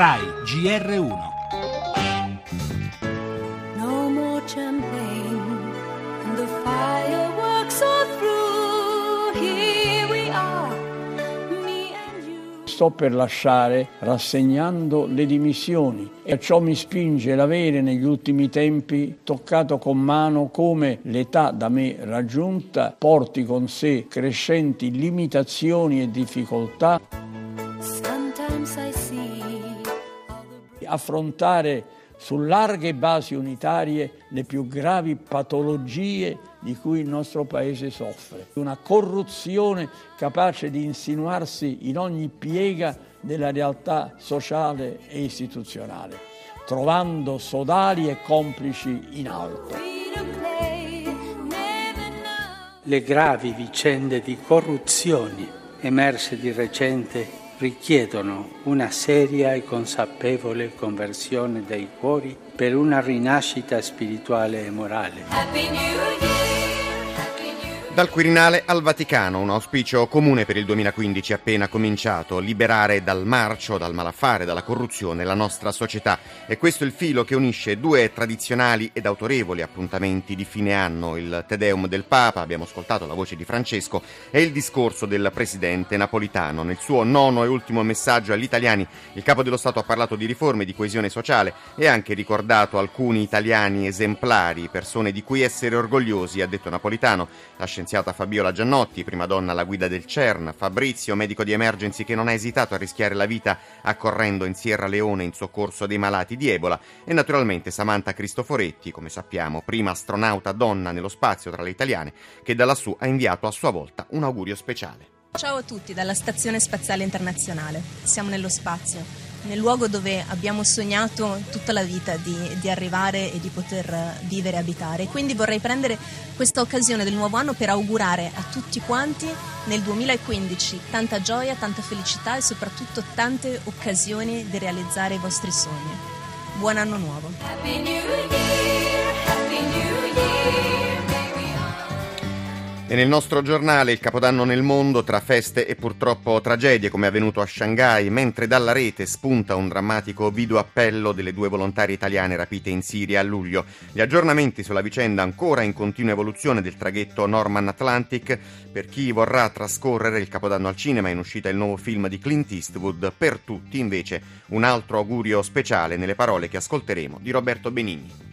RAI GR1 No more champagne and the fireworks are through. Here we are, me and you. Sto per lasciare rassegnando le dimissioni e ciò mi spinge l'avere negli ultimi tempi toccato con mano come l'età da me raggiunta porti con sé crescenti limitazioni e difficoltà Sometimes I affrontare su larghe basi unitarie le più gravi patologie di cui il nostro Paese soffre. Una corruzione capace di insinuarsi in ogni piega della realtà sociale e istituzionale, trovando sodali e complici in alto. Le gravi vicende di corruzioni emerse di recente richiedono una seria e consapevole conversione dei cuori per una rinascita spirituale e morale. Dal Quirinale al Vaticano, un auspicio comune per il 2015 appena cominciato, liberare dal marcio, dal malaffare, dalla corruzione la nostra società. E questo è il filo che unisce due tradizionali ed autorevoli appuntamenti di fine anno, il Te Deum del Papa, abbiamo ascoltato la voce di Francesco, e il discorso del presidente Napolitano. Nel suo nono e ultimo messaggio agli italiani, il capo dello Stato ha parlato di riforme, di coesione sociale e ha anche ricordato alcuni italiani esemplari, persone di cui essere orgogliosi, ha detto Napolitano, la scienziata Fabiola Giannotti, prima donna alla guida del CERN, Fabrizio, medico di emergency che non ha esitato a rischiare la vita accorrendo in Sierra Leone in soccorso dei malati di Ebola e naturalmente Samantha Cristoforetti, come sappiamo, prima astronauta donna nello spazio tra le italiane, che da lassù ha inviato a sua volta un augurio speciale. Ciao a tutti dalla Stazione Spaziale Internazionale. Siamo nello spazio, nel luogo dove abbiamo sognato tutta la vita di, di arrivare e di poter vivere e abitare. Quindi vorrei prendere questa occasione del nuovo anno per augurare a tutti quanti nel 2015 tanta gioia, tanta felicità e soprattutto tante occasioni di realizzare i vostri sogni. Buon anno nuovo! E nel nostro giornale il capodanno nel mondo tra feste e purtroppo tragedie come è avvenuto a Shanghai, mentre dalla rete spunta un drammatico video appello delle due volontarie italiane rapite in Siria a luglio. Gli aggiornamenti sulla vicenda ancora in continua evoluzione del traghetto Norman Atlantic. Per chi vorrà trascorrere il capodanno al cinema in uscita il nuovo film di Clint Eastwood. Per tutti invece un altro augurio speciale nelle parole che ascolteremo di Roberto Benigni.